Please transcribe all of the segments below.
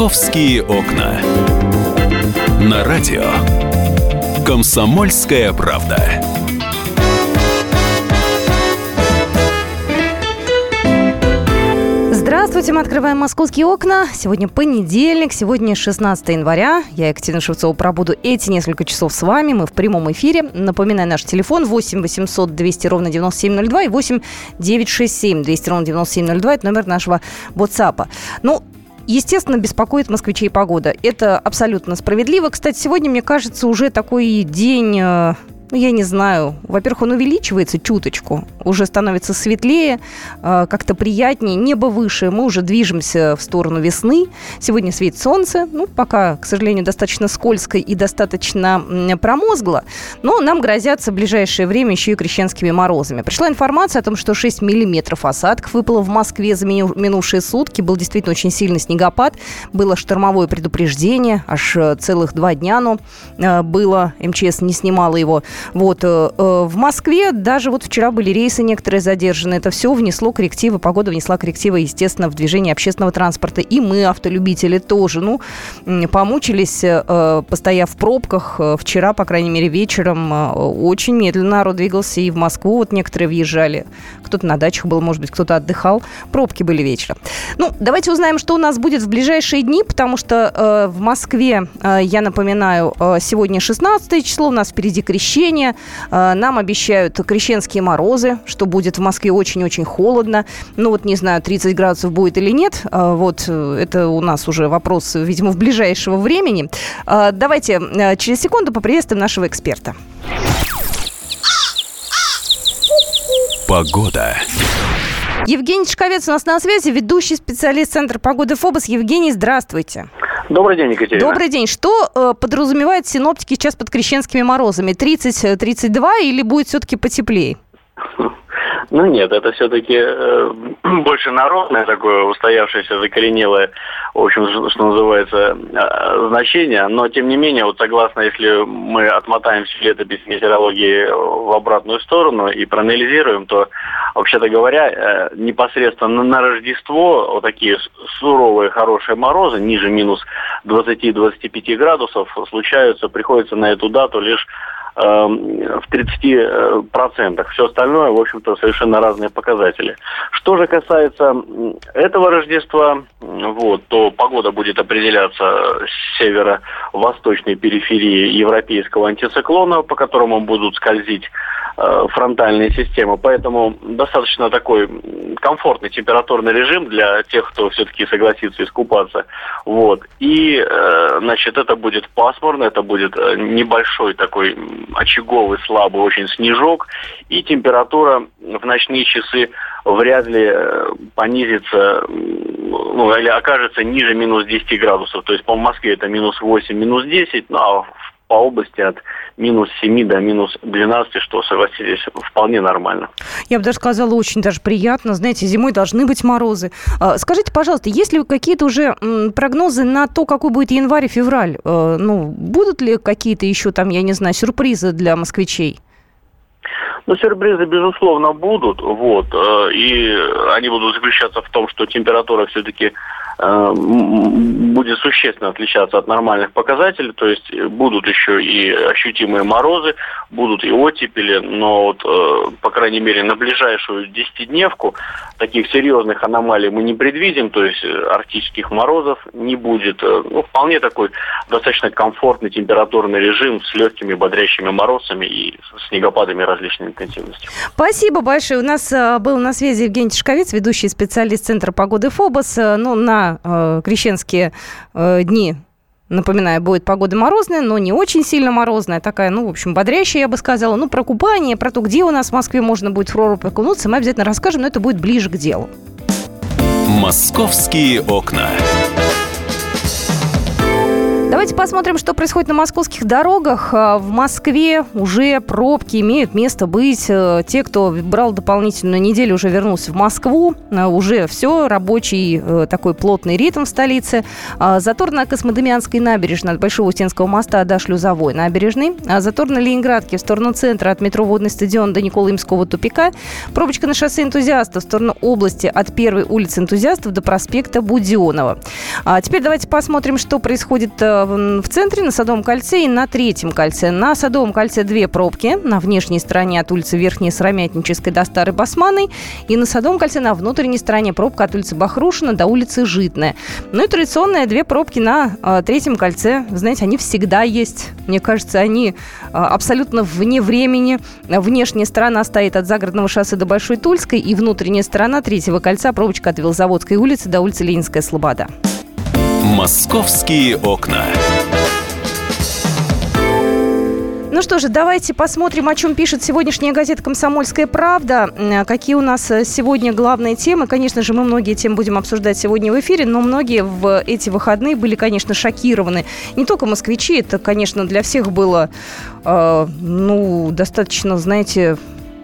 «Московские окна». На радио «Комсомольская правда». Здравствуйте, мы открываем «Московские окна». Сегодня понедельник, сегодня 16 января. Я, Екатерина Шевцова, пробуду эти несколько часов с вами. Мы в прямом эфире. Напоминаю, наш телефон 8 800 200 ровно 9702 и 8 967 200 ровно 9702. Это номер нашего WhatsApp. Ну, Естественно, беспокоит москвичей погода. Это абсолютно справедливо. Кстати, сегодня, мне кажется, уже такой день э, ну, я не знаю. Во-первых, он увеличивается чуточку, уже становится светлее, э, как-то приятнее, небо выше, мы уже движемся в сторону весны. Сегодня светит солнце, ну, пока, к сожалению, достаточно скользко и достаточно промозгло, но нам грозятся в ближайшее время еще и крещенскими морозами. Пришла информация о том, что 6 миллиметров осадков выпало в Москве за минувшие сутки. Был действительно очень сильный снегопад, было штормовое предупреждение, аж э, целых два дня оно э, было, МЧС не снимало его. Вот. Э, э, в Москве даже вот вчера были рейсы некоторые задержаны. Это все внесло коррективы, погода внесла коррективы, естественно, в движение общественного транспорта. И мы, автолюбители, тоже, ну, помучились, э, постояв в пробках. Вчера, по крайней мере, вечером очень медленно народ двигался и в Москву. Вот некоторые въезжали. Кто-то на дачах был, может быть, кто-то отдыхал. Пробки были вечером. Ну, давайте узнаем, что у нас будет в ближайшие дни, потому что в Москве, я напоминаю, сегодня 16 число, у нас впереди крещение. Э, нам обещают крещенские морозы, что будет в Москве очень-очень холодно. Ну вот не знаю, 30 градусов будет или нет. Э, вот э, это у нас уже вопрос, видимо, в ближайшего времени. Давайте через секунду поприветствуем нашего эксперта. Погода. Евгений Чковец у нас на связи, ведущий специалист Центра погоды ФОБОС. Евгений, здравствуйте. Добрый день, Екатерина. Добрый день. Что э, подразумевают синоптики сейчас под крещенскими морозами? 30-32 или будет все-таки потеплее? Ну нет, это все-таки э, больше народное такое устоявшееся, закоренелое, в общем, что называется, э, значение. Но тем не менее, вот согласно, если мы отмотаем всю летопись метеорологии в обратную сторону и проанализируем, то, вообще-то говоря, э, непосредственно на Рождество вот такие суровые хорошие морозы, ниже минус 20-25 градусов, случаются, приходится на эту дату лишь в 30%. Все остальное, в общем-то, совершенно разные показатели. Что же касается этого Рождества, вот, то погода будет определяться с северо-восточной периферии европейского антициклона, по которому будут скользить Э, фронтальные системы. Поэтому достаточно такой комфортный температурный режим для тех, кто все-таки согласится искупаться. Вот. И, э, значит, это будет пасмурно, это будет э, небольшой такой очаговый, слабый очень снежок. И температура в ночные часы вряд ли понизится, ну, или окажется ниже минус 10 градусов. То есть по Москве это минус 8, минус 10, ну, а по области от минус 7 до минус 12, что, согласитесь, вполне нормально. Я бы даже сказала, очень даже приятно. Знаете, зимой должны быть морозы. А, скажите, пожалуйста, есть ли какие-то уже прогнозы на то, какой будет январь и февраль? А, ну, будут ли какие-то еще там, я не знаю, сюрпризы для москвичей? Ну, сюрпризы, безусловно, будут, вот, э, и они будут заключаться в том, что температура все-таки Э, будет существенно отличаться от нормальных показателей, то есть будут еще и ощутимые морозы, будут и оттепели, но вот, э, по крайней мере, на ближайшую десятидневку таких серьезных аномалий мы не предвидим, то есть арктических морозов не будет. Э, ну, вполне такой достаточно комфортный температурный режим с легкими бодрящими морозами и снегопадами различной интенсивности. Спасибо большое. У нас был на связи Евгений Тишковец, ведущий специалист Центра погоды ФОБОС. Ну, на э, крещенские э, дни Напоминаю, будет погода морозная, но не очень сильно морозная, такая, ну, в общем, бодрящая, я бы сказала. Ну, про купание, про то, где у нас в Москве можно будет в прорубь окунуться, мы обязательно расскажем, но это будет ближе к делу. «Московские окна». Давайте посмотрим, что происходит на московских дорогах. А, в Москве уже пробки имеют место быть. Э, те, кто брал дополнительную неделю, уже вернулся в Москву. А, уже все, рабочий э, такой плотный ритм в столице. А, затор на Космодемьянской набережной от Большого Устинского моста до Шлюзовой набережной. Затор на Ленинградке в сторону центра от метро Водный стадион до Николы Имского тупика. Пробочка на шоссе энтузиастов в сторону области от первой улицы энтузиастов до проспекта Будионова. Теперь давайте посмотрим, что происходит э, в центре, на Садовом кольце и на Третьем кольце. На Садовом кольце две пробки. На внешней стороне от улицы Верхней Сыромятнической до Старой Басманной. И на Садовом кольце на внутренней стороне пробка от улицы Бахрушина до улицы Житная. Ну и традиционные две пробки на э, Третьем кольце. Знаете, они всегда есть. Мне кажется, они э, абсолютно вне времени. Внешняя сторона стоит от Загородного шоссе до Большой Тульской. И внутренняя сторона Третьего кольца пробочка от Велозаводской улицы до улицы Ленинская Слобода. Московские окна. Ну что же, давайте посмотрим, о чем пишет сегодняшняя газета «Комсомольская правда». Какие у нас э, сегодня главные темы. Конечно же, мы многие темы будем обсуждать сегодня в эфире, но многие в эти выходные были, конечно, шокированы. Не только москвичи, это, конечно, для всех было, э, ну, достаточно, знаете,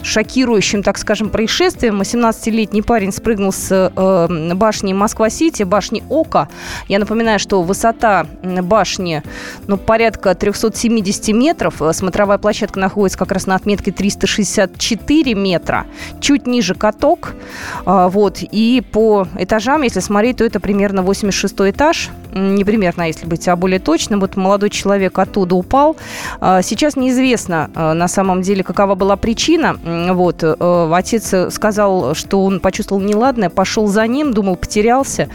шокирующим, так скажем, происшествием. 18-летний парень спрыгнул с э, башни Москва-Сити, башни Ока. Я напоминаю, что высота башни ну, порядка 370 метров. Смотровая площадка находится как раз на отметке 364 метра. Чуть ниже каток. Э, вот. И по этажам, если смотреть, то это примерно 86 этаж. Не примерно, а если быть а более точным. Вот молодой человек оттуда упал. Э, сейчас неизвестно э, на самом деле, какова была причина. Вот. Э, отец сказал, что он почувствовал неладное, пошел за ним, думал, потерялся.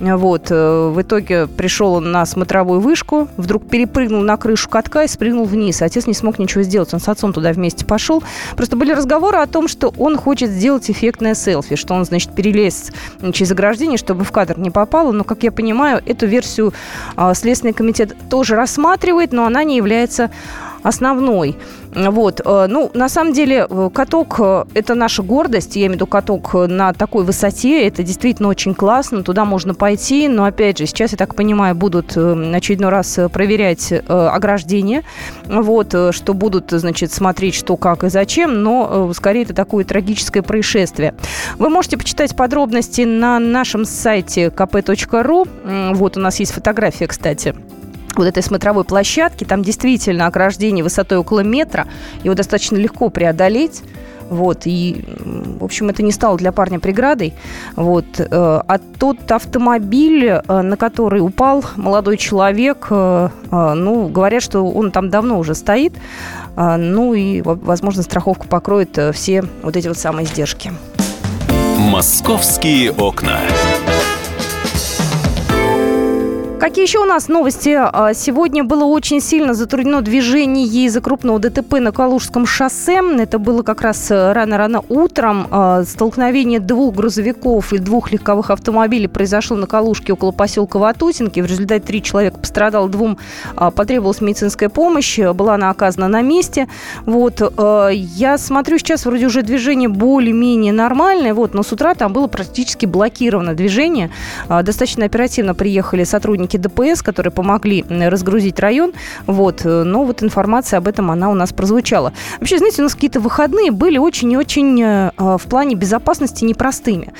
Вот. Э, в итоге пришел он на смотровую вышку, вдруг перепрыгнул на крышу катка и спрыгнул вниз. Отец не смог ничего сделать. Он с отцом туда вместе пошел. Просто были разговоры о том, что он хочет сделать эффектное селфи, что он, значит, перелез через ограждение, чтобы в кадр не попало. Но, как я понимаю, эту версию а, Следственный комитет тоже рассматривает, но она не является основной. Вот. Э, ну, на самом деле, э, каток э, – это наша гордость. Я имею в виду каток на такой высоте. Это действительно очень классно. Туда можно пойти. Но, опять же, сейчас, я так понимаю, будут очередной раз проверять ограждение. Вот. Что будут, значит, смотреть, что, как и зачем. Но, скорее, это такое трагическое происшествие. Вы можете почитать подробности на нашем сайте kp.ru. Вот у нас есть фотография, кстати вот этой смотровой площадки. Там действительно ограждение высотой около метра. Его достаточно легко преодолеть. Вот, и, в общем, это не стало для парня преградой. Вот. Э, а тот автомобиль, э, на который упал молодой человек, э, ну, говорят, что он там давно уже стоит. Ну и, возможно, страховка покроет все вот эти вот самые издержки. Московские окна. Какие еще у нас новости? А, сегодня было очень сильно затруднено движение из-за крупного ДТП на Калужском шоссе. Это было как раз э, рано-рано утром. А, столкновение двух грузовиков и двух легковых автомобилей произошло на Калужке около поселка Ватутинки. В результате три человека пострадало, двум а, потребовалась медицинская помощь. Была она оказана на месте. Вот. Я смотрю, сейчас вроде уже движение более-менее нормальное. Вот. Но с утра там было практически блокировано движение. Достаточно оперативно приехали сотрудники сотрудники ДПС, которые помогли разгрузить район. Вот. Э, но вот информация об этом, она у нас прозвучала. Вообще, знаете, у нас какие-то выходные были очень и очень э, э, в плане безопасности непростыми.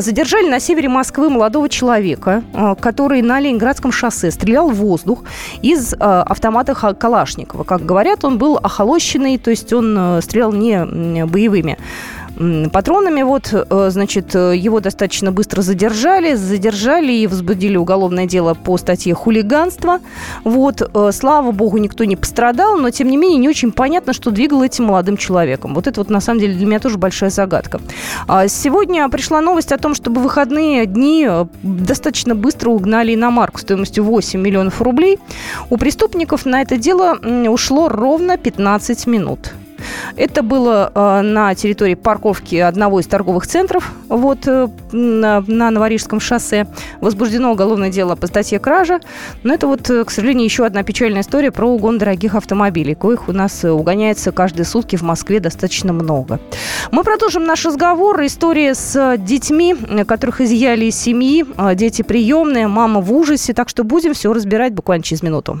Задержали на севере Москвы молодого человека, который на Ленинградском шоссе стрелял в воздух из автомата Калашникова. Как говорят, он был охолощенный, то есть он стрелял не боевыми патронами. Вот, э, значит, э, его достаточно быстро задержали. Задержали и возбудили уголовное дело по статье хулиганство. Вот, э, слава богу, никто не пострадал, но, тем не менее, не очень понятно, что двигало этим молодым человеком. Вот это вот, на самом деле, для меня тоже большая загадка. А сегодня пришла новость о том, чтобы выходные дни достаточно быстро угнали иномарку стоимостью 8 миллионов рублей. У преступников на это дело ушло ровно 15 минут. Это было э, на территории парковки одного из торговых центров вот, э, на, на Новорижском шоссе. Возбуждено уголовное дело по статье кража. Но это вот, э, к сожалению, еще одна печальная история про угон дорогих автомобилей, коих у нас угоняется каждые сутки в Москве достаточно много. Мы продолжим наш разговор. История с детьми, которых изъяли из семьи. Дети приемные, мама в ужасе. Так что будем все разбирать буквально через минуту.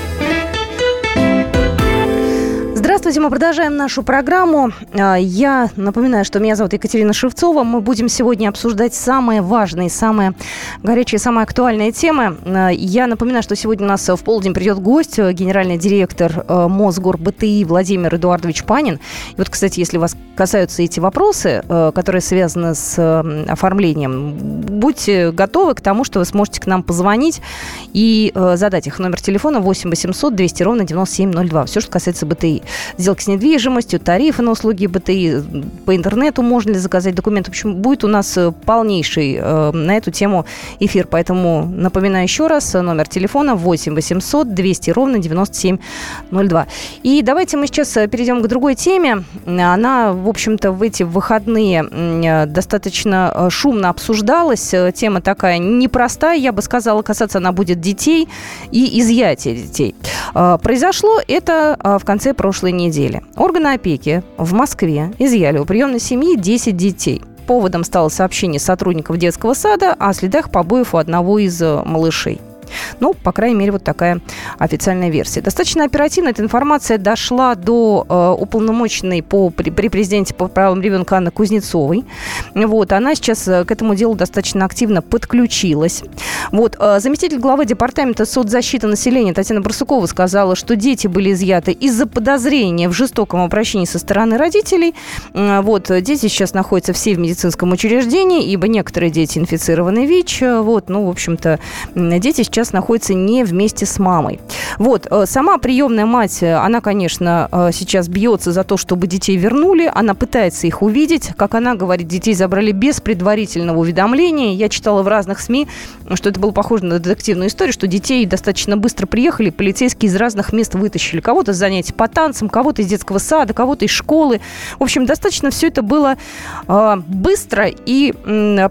Здравствуйте, мы продолжаем нашу программу. А, я напоминаю, что меня зовут Екатерина Шевцова. Мы будем сегодня обсуждать самые важные, самые горячие, самые актуальные темы. А, я напоминаю, что сегодня у нас в полдень придет гость, генеральный директор а, Мосгор БТИ Владимир Эдуардович Панин. И вот, кстати, если вас касаются эти вопросы, которые связаны с оформлением, будьте готовы к тому, что вы сможете к нам позвонить и задать их. Номер телефона 8 800 200 ровно 9702. Все, что касается БТИ сделки с недвижимостью, тарифы на услуги БТИ, по интернету можно ли заказать документы. В общем, будет у нас э, полнейший э, на эту тему эфир. Поэтому напоминаю еще раз, номер телефона 8 800 200 ровно 9702. И давайте мы сейчас э, перейдем к другой теме. Она, в общем-то, в эти выходные достаточно шумно обсуждалась. Тема такая непростая, я бы сказала, касаться она будет детей и изъятия детей. Произошло это в конце прошлой прошлой неделе. Органы опеки в Москве изъяли у приемной семьи 10 детей. Поводом стало сообщение сотрудников детского сада о следах побоев у одного из э, малышей. Ну, по крайней мере, вот такая официальная версия. Достаточно оперативно эта информация дошла до э, уполномоченной по, при, при президенте по правам ребенка Анны Кузнецовой. Вот, она сейчас э, к этому делу достаточно активно подключилась. Вот, э, заместитель главы департамента соцзащиты населения Татьяна Барсукова сказала, что дети были изъяты из-за подозрения в жестоком обращении со стороны родителей. Э, вот, дети сейчас находятся все в медицинском учреждении, ибо некоторые дети инфицированы ВИЧ. Вот, ну, в общем-то, дети сейчас сейчас находится не вместе с мамой. Вот, э, сама приемная мать, э, она, конечно, э, сейчас бьется за то, чтобы детей вернули. Она пытается их увидеть. Как она говорит, детей забрали без предварительного уведомления. Я читала в разных СМИ, что это было похоже на детективную историю, что детей достаточно быстро приехали, полицейские из разных мест вытащили. Кого-то с занятий по танцам, кого-то из детского сада, кого-то из школы. В общем, достаточно все это было быстро и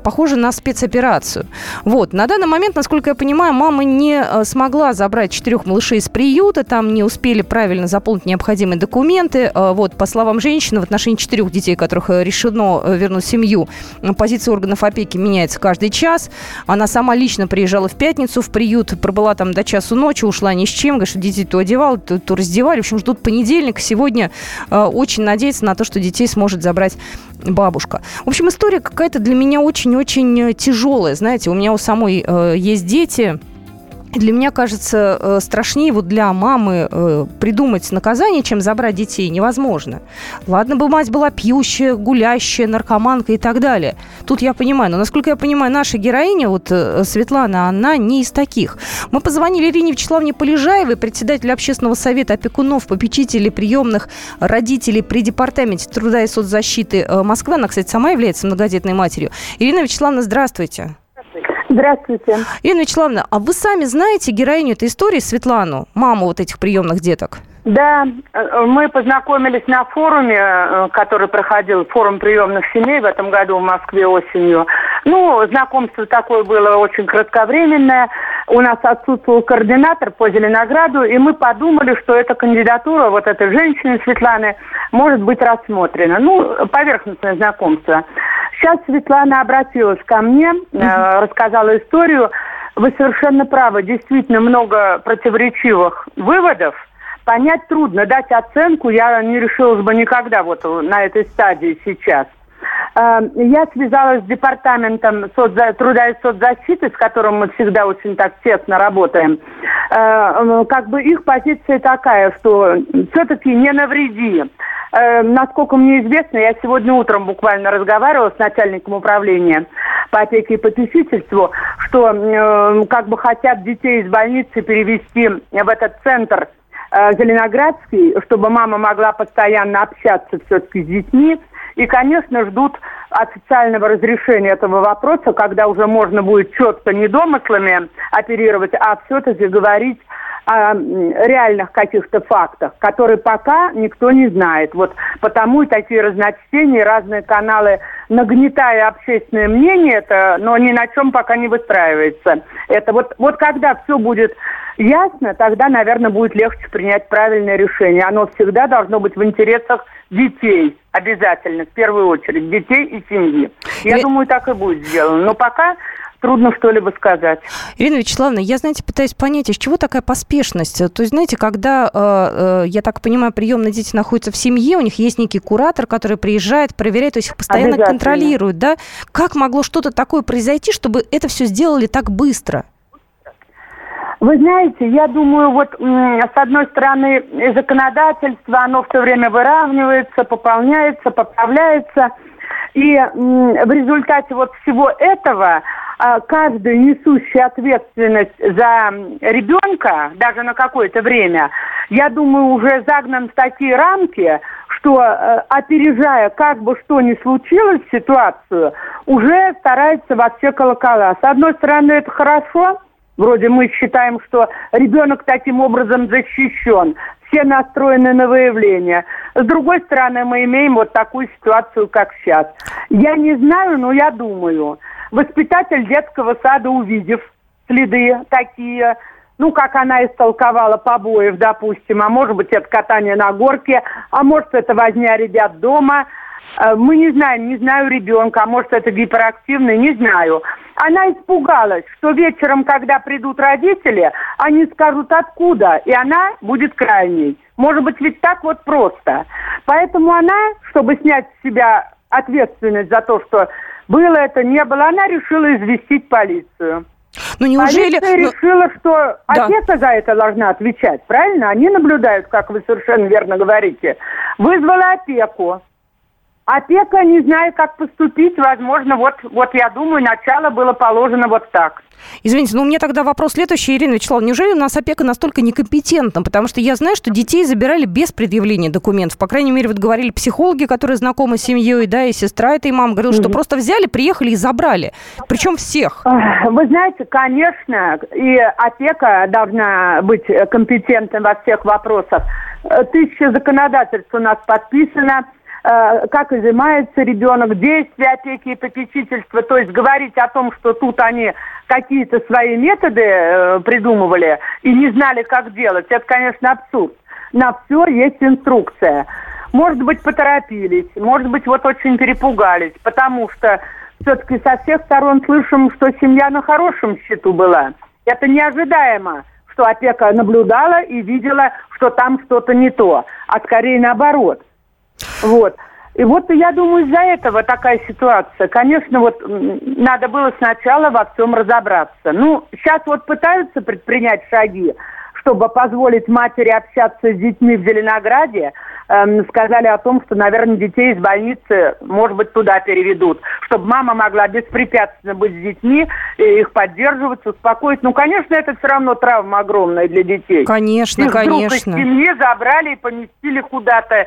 похоже на спецоперацию. Вот. На данный момент, насколько я понимаю, мама не смогла забрать четырех малышей из приюта, там не успели правильно заполнить необходимые документы. Э, вот, по словам женщины, в отношении четырех детей, которых э, решено вернуть в семью, позиция органов опеки меняется каждый час. Она сама лично приезжала в пятницу в приют, пробыла там до часу ночи, ушла ни с чем, говорит, что детей то одевал, то, то раздевали. В общем, ждут понедельник. Сегодня очень надеется на то, что детей сможет забрать бабушка. В общем, история какая-то для меня очень-очень тяжелая. Знаете, у меня у самой э, есть дети, для меня кажется э, страшнее вот для мамы э, придумать наказание, чем забрать детей, невозможно. Ладно бы мать была пьющая, гулящая, наркоманка и так далее. Тут я понимаю, но насколько я понимаю, наша героиня, вот э, Светлана, она не из таких. Мы позвонили Ирине Вячеславне Полежаевой, председателю общественного совета опекунов, попечителей приемных родителей при департаменте труда и соцзащиты Москвы. Она, кстати, сама является многодетной матерью. Ирина Вячеславовна, здравствуйте. Здравствуйте. Ирина Вячеславовна, а вы сами знаете героиню этой истории, Светлану, маму вот этих приемных деток? Да, э, мы познакомились на форуме, э, который проходил, форум приемных семей в этом году в Москве осенью. Ну, знакомство такое было очень кратковременное. У нас отсутствовал координатор по Зеленограду, и мы подумали, что эта кандидатура вот этой женщины Светланы может быть рассмотрена. Ну, поверхностное знакомство. Сейчас Светлана обратилась ко мне, э, рассказала историю. Вы совершенно правы, действительно много противоречивых выводов – понять трудно. Дать оценку я не решилась бы никогда вот на этой стадии сейчас. Э, я связалась с департаментом соцза... труда и соцзащиты, с которым мы всегда очень так тесно работаем. Э, как бы их позиция такая, что все-таки не навреди. Э, насколько мне известно, я сегодня утром буквально разговаривала с начальником управления по опеке и попечительству, что как бы хотят детей из больницы перевести в этот центр Зеленоградский, чтобы мама могла постоянно общаться все-таки с детьми. И, конечно, ждут официального разрешения этого вопроса, когда уже можно будет четко не домыслами оперировать, а все-таки говорить о реальных каких-то фактах, которые пока никто не знает. Вот потому и такие разночтения, разные каналы, нагнетая общественное мнение, это, но ни на чем пока не выстраивается. Это вот, вот когда все будет ясно, тогда, наверное, будет легче принять правильное решение. Оно всегда должно быть в интересах детей, обязательно, в первую очередь, детей и семьи. Я и... думаю, так и будет сделано. Но пока трудно что-либо сказать. Ирина Вячеславовна, я, знаете, пытаюсь понять, из чего такая поспешность? То есть, знаете, когда, э, э, я так понимаю, приемные дети находятся в семье, у них есть некий куратор, который приезжает, проверяет, то есть их постоянно контролирует, да? Как могло что-то такое произойти, чтобы это все сделали так быстро? Вы знаете, я думаю, вот с одной стороны законодательство, оно все время выравнивается, пополняется, поправляется. И в результате вот всего этого каждый несущий ответственность за ребенка, даже на какое-то время, я думаю, уже загнан в такие рамки, что, э, опережая как бы что ни случилось ситуацию, уже старается во все колокола. С одной стороны, это хорошо – Вроде мы считаем, что ребенок таким образом защищен. Все настроены на выявление. С другой стороны, мы имеем вот такую ситуацию, как сейчас. Я не знаю, но я думаю. Воспитатель детского сада, увидев следы такие, ну, как она истолковала побоев, допустим, а может быть, это катание на горке, а может, это возня ребят дома – Э, мы не знаем, не знаю ребенка, а может это гиперактивный, не знаю. Она испугалась, что вечером, когда придут родители, они скажут откуда, и она будет крайней. Может быть, ведь так вот просто. Поэтому она, чтобы снять с себя ответственность за то, что было это, не было, она решила известить полицию. Ну неужели... Полиция ну... решила, что да. отец за это должна отвечать, правильно? Они наблюдают, как вы совершенно верно говорите. Вызвала опеку. Опека не знаю, как поступить. Возможно, вот, вот я думаю, начало было положено вот так. Извините, но у меня тогда вопрос следующий, Ирина Вячеславовна. Неужели у нас опека настолько некомпетентна? Потому что я знаю, что детей забирали без предъявления документов. По крайней мере, вот говорили психологи, которые знакомы с семьей, да, и сестра этой мамы говорила, что просто взяли, приехали и забрали. Причем всех. Вы знаете, конечно, и опека должна быть компетентной во всех вопросах. Тысяча законодательств у нас подписано – как изымается ребенок, действия опеки и попечительства, то есть говорить о том, что тут они какие-то свои методы э, придумывали и не знали, как делать, это, конечно, абсурд. На все есть инструкция. Может быть, поторопились, может быть, вот очень перепугались, потому что все-таки со всех сторон слышим, что семья на хорошем счету была. Это неожидаемо, что опека наблюдала и видела, что там что-то не то, а скорее наоборот. Вот. И вот я думаю, из-за этого такая ситуация. Конечно, вот надо было сначала во всем разобраться. Ну, сейчас вот пытаются предпринять шаги, чтобы позволить матери общаться с детьми в Зеленограде. Эм, сказали о том, что, наверное, детей из больницы, может быть, туда переведут, чтобы мама могла беспрепятственно быть с детьми, их поддерживать, успокоить. Ну, конечно, это все равно травма огромная для детей. Конечно, их конечно. Вдруг из семьи забрали и поместили куда-то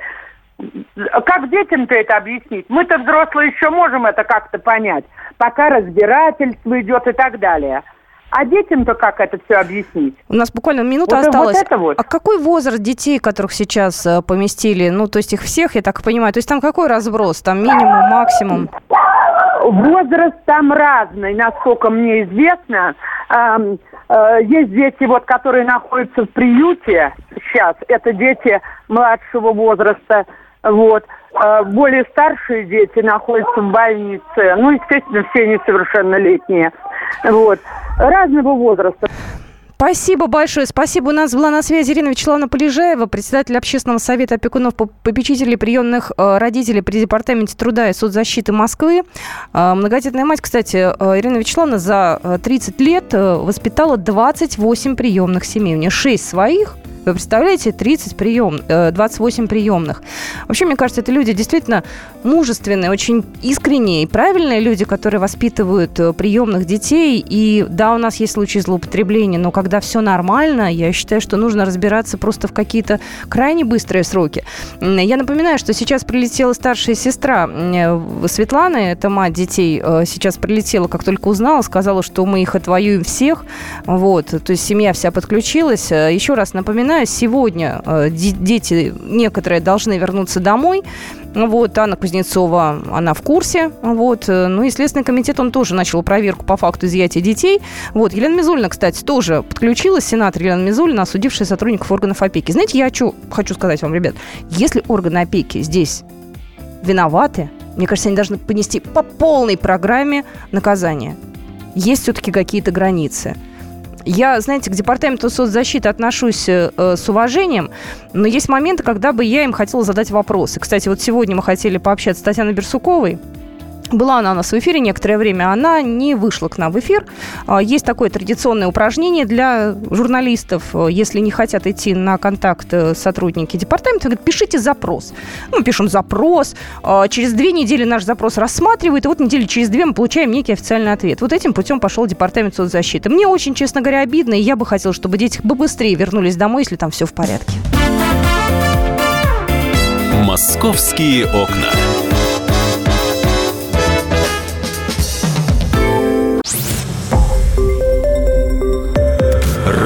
как детям-то это объяснить? Мы-то взрослые еще можем это как-то понять, пока разбирательство идет и так далее. А детям-то как это все объяснить? У нас буквально минута вот, осталась. Вот это вот. А какой возраст детей, которых сейчас э, поместили? Ну, то есть их всех, я так понимаю. То есть там какой разброс? Там минимум, максимум? Возраст там разный, насколько мне известно. Э, есть дети, вот, которые находятся в приюте сейчас. Это дети младшего возраста вот. А более старшие дети находятся в больнице. Ну, естественно, все несовершеннолетние. Вот. Разного возраста. Спасибо большое. Спасибо. У нас была на связи Ирина Вячеславовна Полежаева, председатель общественного совета опекунов попечителей приемных э, родителей при Департаменте труда и соцзащиты Москвы. Э, многодетная мать, кстати, э, Ирина Вячеславовна за 30 лет воспитала 28 приемных семей. У нее 6 своих, вы представляете, 30 прием, 28 приемных. Вообще, мне кажется, это люди действительно мужественные, очень искренние и правильные люди, которые воспитывают э, приемных детей. И да, у нас есть случаи злоупотребления, но когда все нормально, я считаю, что нужно разбираться просто в какие-то крайне быстрые сроки. Я напоминаю, что сейчас прилетела старшая сестра э, Светланы, это мать детей, э, сейчас прилетела, как только узнала, сказала, что мы их отвоюем всех. Вот, то есть семья вся подключилась. Еще раз напоминаю, напоминаю, сегодня э, дети некоторые должны вернуться домой. Вот, Анна Кузнецова, она в курсе. Вот. Э, ну и Следственный комитет, он тоже начал проверку по факту изъятия детей. Вот. Елена Мизулина, кстати, тоже подключилась, сенатор Елена Мизулина, осудившая сотрудников органов опеки. Знаете, я хочу, хочу сказать вам, ребят, если органы опеки здесь виноваты, мне кажется, они должны понести по полной программе наказания. Есть все-таки какие-то границы. Я, знаете, к департаменту соцзащиты отношусь э, с уважением, но есть моменты, когда бы я им хотела задать вопросы. Кстати, вот сегодня мы хотели пообщаться с Татьяной Берсуковой, была она у нас в эфире некоторое время, она не вышла к нам в эфир. А, есть такое традиционное упражнение для журналистов, если не хотят идти на контакт э, сотрудники департамента, говорят, пишите запрос. Ну, мы пишем запрос, а, через две недели наш запрос рассматривают, и вот недели через две мы получаем некий официальный ответ. Вот этим путем пошел департамент соцзащиты. Мне очень, честно говоря, обидно, и я бы хотела, чтобы дети побыстрее вернулись домой, если там все в порядке. Московские окна.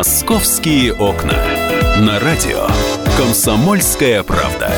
Московские окна. На радио «Комсомольская правда».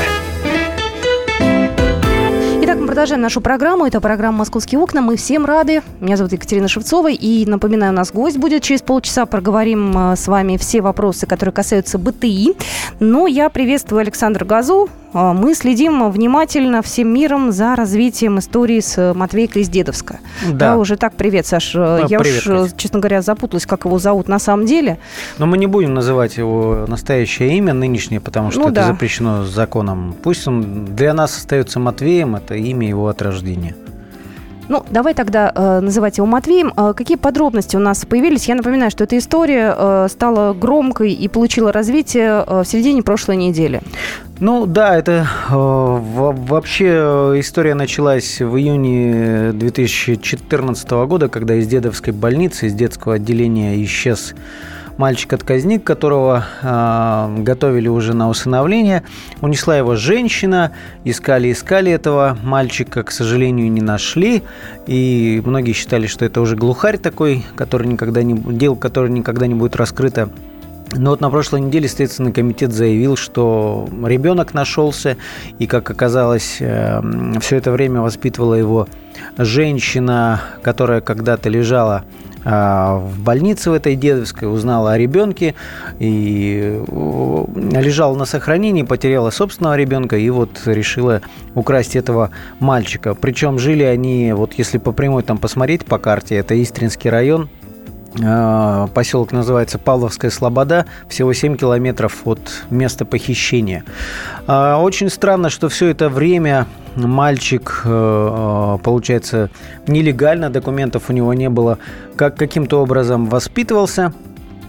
Итак, мы продолжаем нашу программу. Это программа «Московские окна». Мы всем рады. Меня зовут Екатерина Шевцова. И, напоминаю, у нас гость будет через полчаса. Проговорим э, с вами все вопросы, которые касаются БТИ. Но я приветствую Александра Газу, мы следим внимательно всем миром за развитием истории с Матвейкой из Дедовска. Да. да уже так, привет, Саш. Да, Я привет, уж, Катя. честно говоря, запуталась, как его зовут на самом деле. Но мы не будем называть его настоящее имя нынешнее, потому что ну, это да. запрещено законом. Пусть он для нас остается Матвеем, это имя его от рождения. Ну, давай тогда э, называть его Матвеем. Э, какие подробности у нас появились? Я напоминаю, что эта история э, стала громкой и получила развитие э, в середине прошлой недели. Ну да, это э, вообще э, история началась в июне 2014 года, когда из дедовской больницы, из детского отделения исчез мальчик-отказник, которого э, готовили уже на усыновление. Унесла его женщина, искали-искали этого мальчика, к сожалению, не нашли. И многие считали, что это уже глухарь такой, который никогда не, дело, которое никогда не будет раскрыто. Но вот на прошлой неделе Следственный комитет заявил, что ребенок нашелся, и, как оказалось, э, все это время воспитывала его женщина, которая когда-то лежала а, в больнице в этой дедовской, узнала о ребенке и лежала на сохранении, потеряла собственного ребенка и вот решила украсть этого мальчика. Причем жили они, вот если по прямой там посмотреть по карте, это Истринский район, Поселок называется Павловская Слобода, всего 7 километров от места похищения. А, очень странно, что все это время мальчик, э, э, получается, нелегально, документов у него не было, как каким-то образом воспитывался.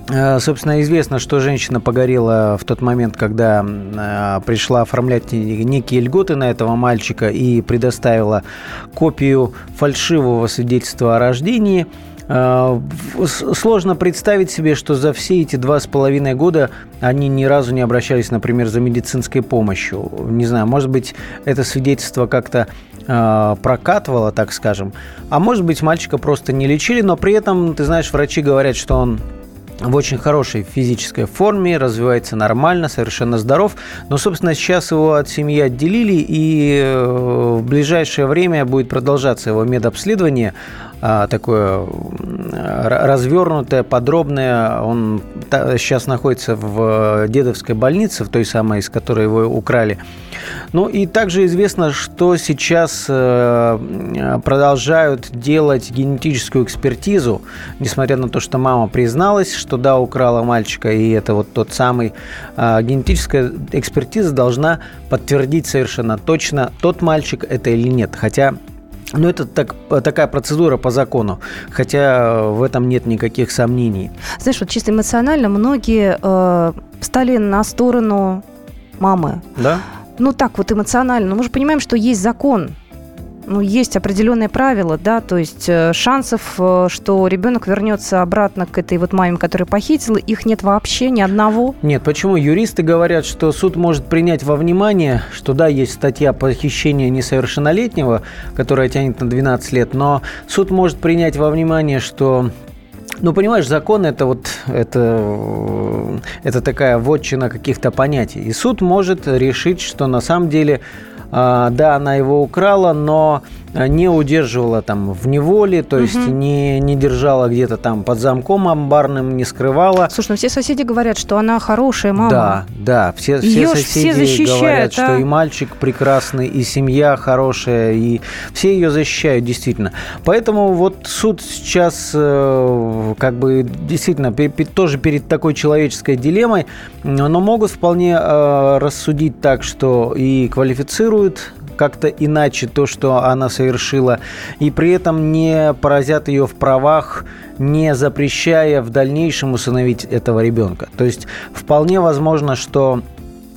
Э, собственно, известно, что женщина погорела в тот момент, когда пришла оформлять некие льготы на этого мальчика и предоставила копию фальшивого свидетельства о рождении – сложно представить себе, что за все эти два с половиной года они ни разу не обращались, например, за медицинской помощью. Не знаю, может быть, это свидетельство как-то э, прокатывало, так скажем. А может быть, мальчика просто не лечили, но при этом, ты знаешь, врачи говорят, что он в очень хорошей физической форме, развивается нормально, совершенно здоров. Но, собственно, сейчас его от семьи отделили, и э, в ближайшее время будет продолжаться его медобследование такое развернутое, подробное. Он сейчас находится в дедовской больнице, в той самой, из которой его украли. Ну и также известно, что сейчас э, продолжают делать генетическую экспертизу, несмотря на то, что мама призналась, что да, украла мальчика, и это вот тот самый а, генетическая экспертиза должна подтвердить совершенно точно, тот мальчик это или нет. Хотя ну, это так, такая процедура по закону, хотя в этом нет никаких сомнений. Знаешь, вот чисто эмоционально многие э, стали на сторону мамы. Да? Ну, так вот эмоционально. Но мы же понимаем, что есть закон, ну, есть определенные правила, да, то есть э, шансов, э, что ребенок вернется обратно к этой вот маме, которая похитила, их нет вообще ни одного. Нет, почему? Юристы говорят, что суд может принять во внимание, что да, есть статья похищения несовершеннолетнего, которая тянет на 12 лет, но суд может принять во внимание, что ну, понимаешь, закон это вот это, это такая вотчина каких-то понятий. И суд может решить, что на самом деле да, она его украла, но не удерживала там в неволе, то есть угу. не, не держала где-то там под замком амбарным, не скрывала. Слушай, ну все соседи говорят, что она хорошая мама. Да, да, все, все соседи все говорят, а? что и мальчик прекрасный, и семья хорошая, и все ее защищают, действительно. Поэтому вот суд сейчас э, как бы действительно тоже перед такой человеческой дилеммой, но могут вполне э, рассудить так, что и квалифицируют как-то иначе то, что она совершила, и при этом не поразят ее в правах, не запрещая в дальнейшем усыновить этого ребенка. То есть вполне возможно, что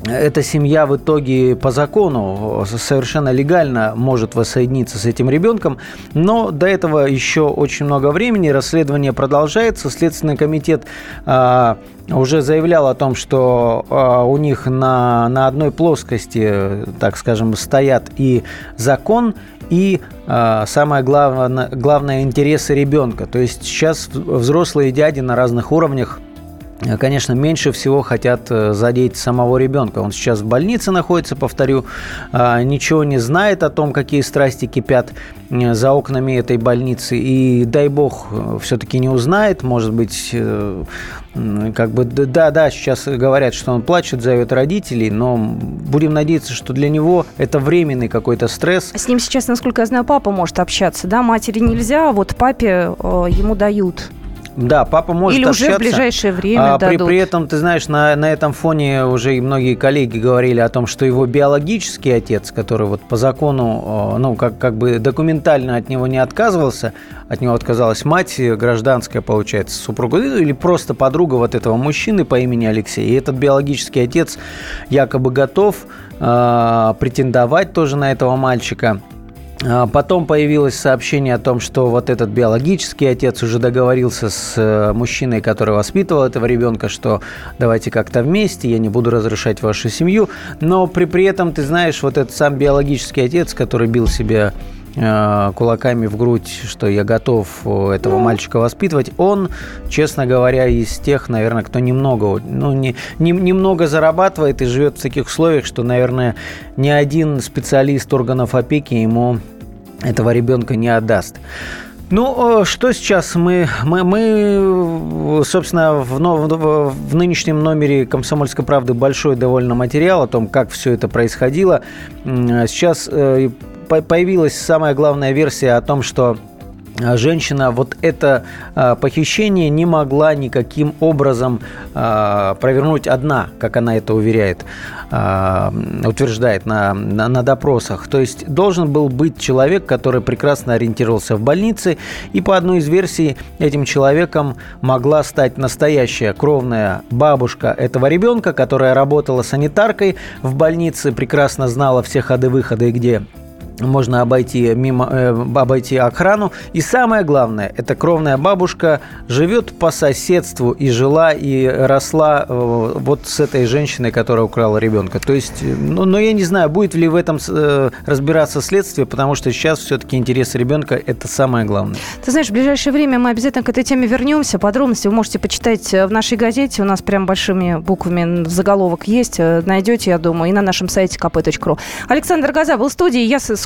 эта семья в итоге по закону совершенно легально может воссоединиться с этим ребенком, но до этого еще очень много времени, расследование продолжается, Следственный комитет а, уже заявлял о том, что а, у них на, на одной плоскости, так скажем, стоят и закон, и а, самое главное, главное интересы ребенка. То есть сейчас взрослые дяди на разных уровнях конечно, меньше всего хотят э, задеть самого ребенка. Он сейчас в больнице находится, повторю, а, ничего не знает о том, какие страсти кипят э, за окнами этой больницы. И дай бог, э, все-таки не узнает, может быть, как бы, да, да, сейчас говорят, что он плачет, зовет родителей, но будем надеяться, что для него это временный какой-то стресс. С ним сейчас, насколько я знаю, папа может общаться, да, матери нельзя, а вот папе ему дают. Да, папа может Или общаться. уже в ближайшее время а, при, при этом, ты знаешь, на, на этом фоне уже и многие коллеги говорили о том, что его биологический отец, который вот по закону, ну, как, как бы документально от него не отказывался, от него отказалась мать, гражданская, получается, супруга, ну, или просто подруга вот этого мужчины по имени Алексей. И этот биологический отец якобы готов э, претендовать тоже на этого мальчика. А потом появилось сообщение о том, что вот этот биологический отец уже договорился с э, мужчиной, который воспитывал этого ребенка, что давайте как-то вместе, я не буду разрушать вашу семью. Но при, при этом, ты знаешь, вот этот сам биологический отец, который бил себя кулаками в грудь, что я готов этого мальчика воспитывать, он, честно говоря, из тех, наверное, кто немного, ну, не, не, немного зарабатывает и живет в таких условиях, что, наверное, ни один специалист органов опеки ему этого ребенка не отдаст. Ну, что сейчас мы, мы, мы собственно, в, в, в нынешнем номере «Комсомольской правды» большой довольно материал о том, как все это происходило. Сейчас э, появилась самая главная версия о том, что а, женщина вот это а, похищение не могла никаким образом а, провернуть одна, как она это уверяет, утверждает на, на, на допросах. То есть должен был быть человек, который прекрасно ориентировался в больнице, и по одной из версий этим человеком могла стать настоящая кровная бабушка этого ребенка, которая работала санитаркой в больнице, прекрасно знала все ходы-выходы, где можно обойти мимо э, обойти охрану. И самое главное это кровная бабушка живет по соседству и жила и росла э, вот с этой женщиной которая украла ребенка. То есть э, ну но я не знаю будет ли в этом э, разбираться следствие потому что сейчас все-таки интересы ребенка это самое главное. Ты знаешь в ближайшее время мы обязательно к этой теме вернемся подробности вы можете почитать в нашей газете. У нас прям большими буквами в заголовок есть найдете я думаю и на нашем сайте kp.ru Александр Газа был в студии я с